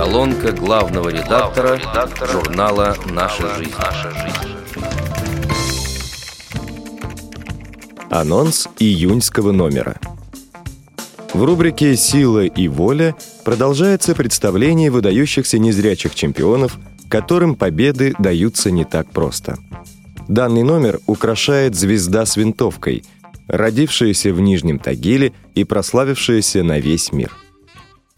Колонка главного редактора, редактора журнала «Наша жизнь». «Наша жизнь». Анонс июньского номера. В рубрике «Сила и воля» продолжается представление выдающихся незрячих чемпионов, которым победы даются не так просто. Данный номер украшает звезда с винтовкой, родившаяся в Нижнем Тагиле и прославившаяся на весь мир.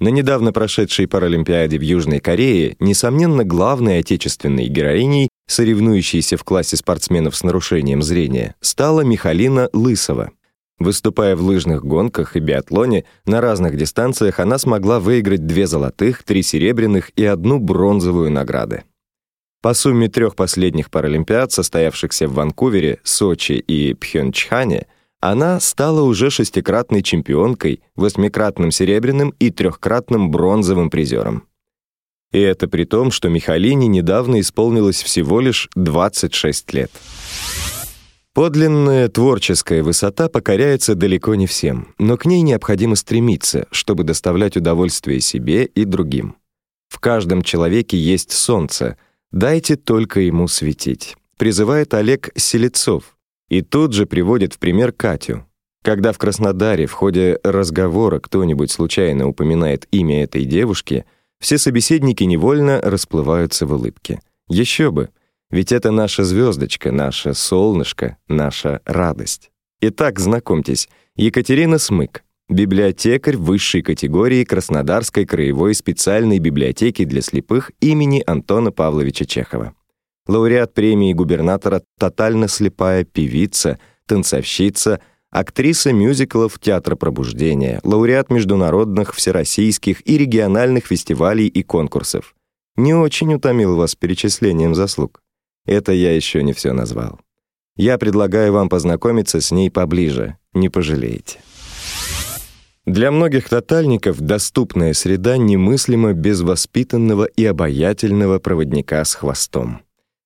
На недавно прошедшей Паралимпиаде в Южной Корее, несомненно, главной отечественной героиней, соревнующейся в классе спортсменов с нарушением зрения, стала Михалина Лысова. Выступая в лыжных гонках и биатлоне, на разных дистанциях она смогла выиграть две золотых, три серебряных и одну бронзовую награды. По сумме трех последних паралимпиад, состоявшихся в Ванкувере, Сочи и Пхенчхане, она стала уже шестикратной чемпионкой, восьмикратным серебряным и трехкратным бронзовым призером. И это при том, что Михалине недавно исполнилось всего лишь 26 лет. Подлинная творческая высота покоряется далеко не всем, но к ней необходимо стремиться, чтобы доставлять удовольствие себе и другим. В каждом человеке есть солнце, дайте только ему светить, призывает Олег Селецов, и тут же приводит в пример Катю. Когда в Краснодаре в ходе разговора кто-нибудь случайно упоминает имя этой девушки, все собеседники невольно расплываются в улыбке. Еще бы, ведь это наша звездочка, наше солнышко, наша радость. Итак, знакомьтесь, Екатерина Смык, библиотекарь высшей категории Краснодарской краевой специальной библиотеки для слепых имени Антона Павловича Чехова лауреат премии губернатора «Тотально слепая певица», танцовщица, актриса мюзиклов Театра пробуждения, лауреат международных, всероссийских и региональных фестивалей и конкурсов. Не очень утомил вас перечислением заслуг. Это я еще не все назвал. Я предлагаю вам познакомиться с ней поближе, не пожалеете. Для многих тотальников доступная среда немыслима без воспитанного и обаятельного проводника с хвостом.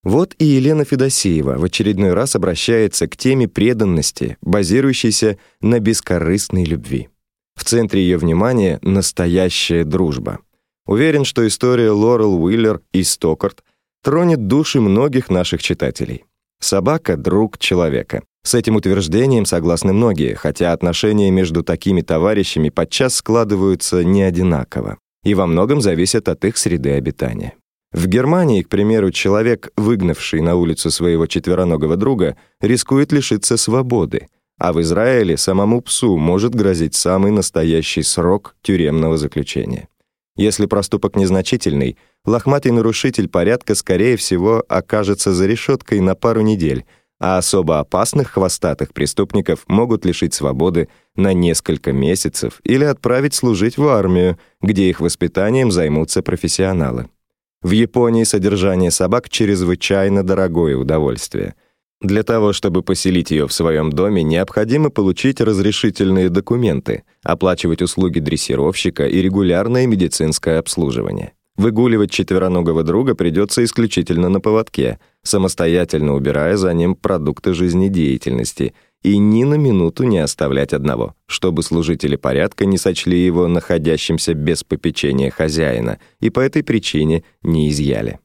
Вот и Елена Федосеева в очередной раз обращается к теме преданности, базирующейся на бескорыстной любви. В центре ее внимания настоящая дружба. Уверен, что история Лорел Уиллер и Стокарт тронет души многих наших читателей. Собака — друг человека. С этим утверждением согласны многие, хотя отношения между такими товарищами подчас складываются не одинаково и во многом зависят от их среды обитания. В Германии, к примеру, человек, выгнавший на улицу своего четвероногого друга, рискует лишиться свободы, а в Израиле самому псу может грозить самый настоящий срок тюремного заключения. Если проступок незначительный, лохматый нарушитель порядка, скорее всего, окажется за решеткой на пару недель, а особо опасных хвостатых преступников могут лишить свободы на несколько месяцев или отправить служить в армию, где их воспитанием займутся профессионалы. В Японии содержание собак чрезвычайно дорогое удовольствие. Для того, чтобы поселить ее в своем доме, необходимо получить разрешительные документы, оплачивать услуги дрессировщика и регулярное медицинское обслуживание. Выгуливать четвероногого друга придется исключительно на поводке, самостоятельно убирая за ним продукты жизнедеятельности — и ни на минуту не оставлять одного, чтобы служители порядка не сочли его находящимся без попечения хозяина и по этой причине не изъяли.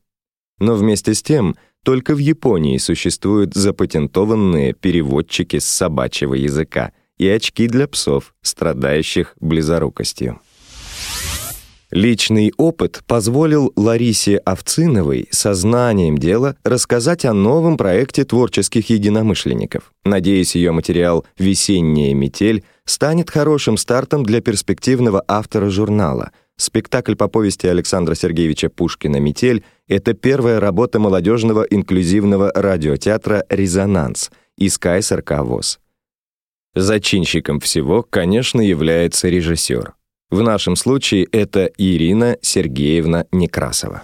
Но вместе с тем, только в Японии существуют запатентованные переводчики с собачьего языка и очки для псов, страдающих близорукостью. Личный опыт позволил Ларисе Овциновой сознанием дела рассказать о новом проекте творческих единомышленников. Надеюсь, ее материал «Весенняя метель» станет хорошим стартом для перспективного автора журнала. Спектакль по повести Александра Сергеевича Пушкина «Метель» — это первая работа молодежного инклюзивного радиотеатра «Резонанс» из КСРК ВОЗ. Зачинщиком всего, конечно, является режиссер. В нашем случае это Ирина Сергеевна Некрасова.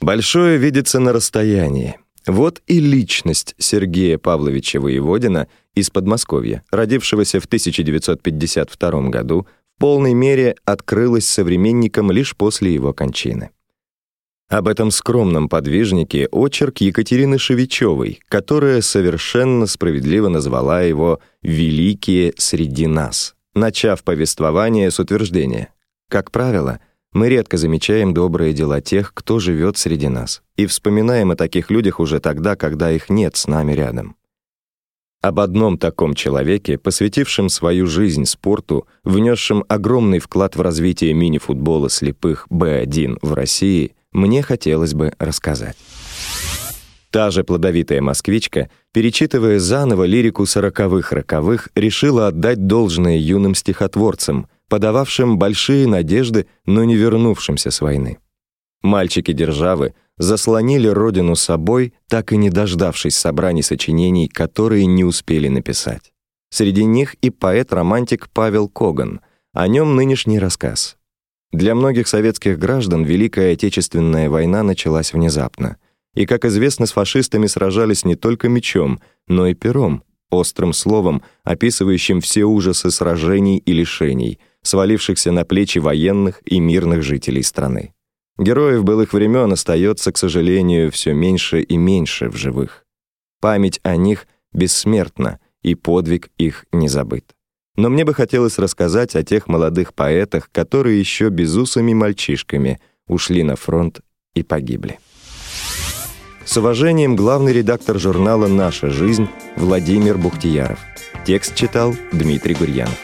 Большое видится на расстоянии. Вот и личность Сергея Павловича Воеводина из Подмосковья, родившегося в 1952 году, в полной мере открылась современникам лишь после его кончины. Об этом скромном подвижнике очерк Екатерины Шевичевой, которая совершенно справедливо назвала его «великие среди нас» начав повествование с утверждения. Как правило, Мы редко замечаем добрые дела тех, кто живет среди нас, и вспоминаем о таких людях уже тогда, когда их нет с нами рядом. Об одном таком человеке, посвятившем свою жизнь спорту, внесшем огромный вклад в развитие мини-футбола слепых Б1 в России, мне хотелось бы рассказать. Та же плодовитая москвичка, перечитывая заново лирику сороковых роковых, решила отдать должное юным стихотворцам, подававшим большие надежды, но не вернувшимся с войны. Мальчики державы заслонили родину собой, так и не дождавшись собраний сочинений, которые не успели написать. Среди них и поэт-романтик Павел Коган. О нем нынешний рассказ. Для многих советских граждан Великая Отечественная война началась внезапно — и, как известно, с фашистами сражались не только мечом, но и пером, острым словом, описывающим все ужасы сражений и лишений, свалившихся на плечи военных и мирных жителей страны. Героев былых времен остается, к сожалению, все меньше и меньше в живых. Память о них бессмертна, и подвиг их не забыт. Но мне бы хотелось рассказать о тех молодых поэтах, которые еще безусыми мальчишками ушли на фронт и погибли. С уважением, главный редактор журнала «Наша жизнь» Владимир Бухтияров. Текст читал Дмитрий Гурьянов.